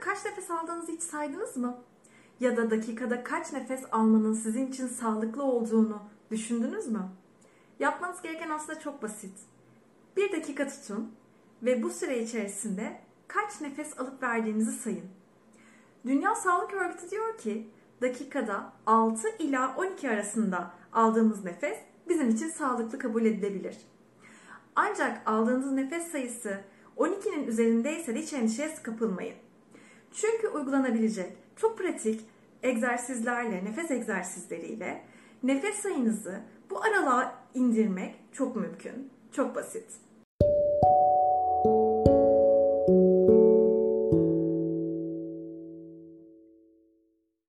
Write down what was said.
kaç nefes aldığınızı hiç saydınız mı? Ya da dakikada kaç nefes almanın sizin için sağlıklı olduğunu düşündünüz mü? Yapmanız gereken aslında çok basit. Bir dakika tutun ve bu süre içerisinde kaç nefes alıp verdiğinizi sayın. Dünya Sağlık Örgütü diyor ki dakikada 6 ila 12 arasında aldığımız nefes bizim için sağlıklı kabul edilebilir. Ancak aldığınız nefes sayısı 12'nin üzerindeyse de hiç endişeye kapılmayın. Çünkü uygulanabilecek çok pratik egzersizlerle, nefes egzersizleriyle nefes sayınızı bu aralığa indirmek çok mümkün, çok basit.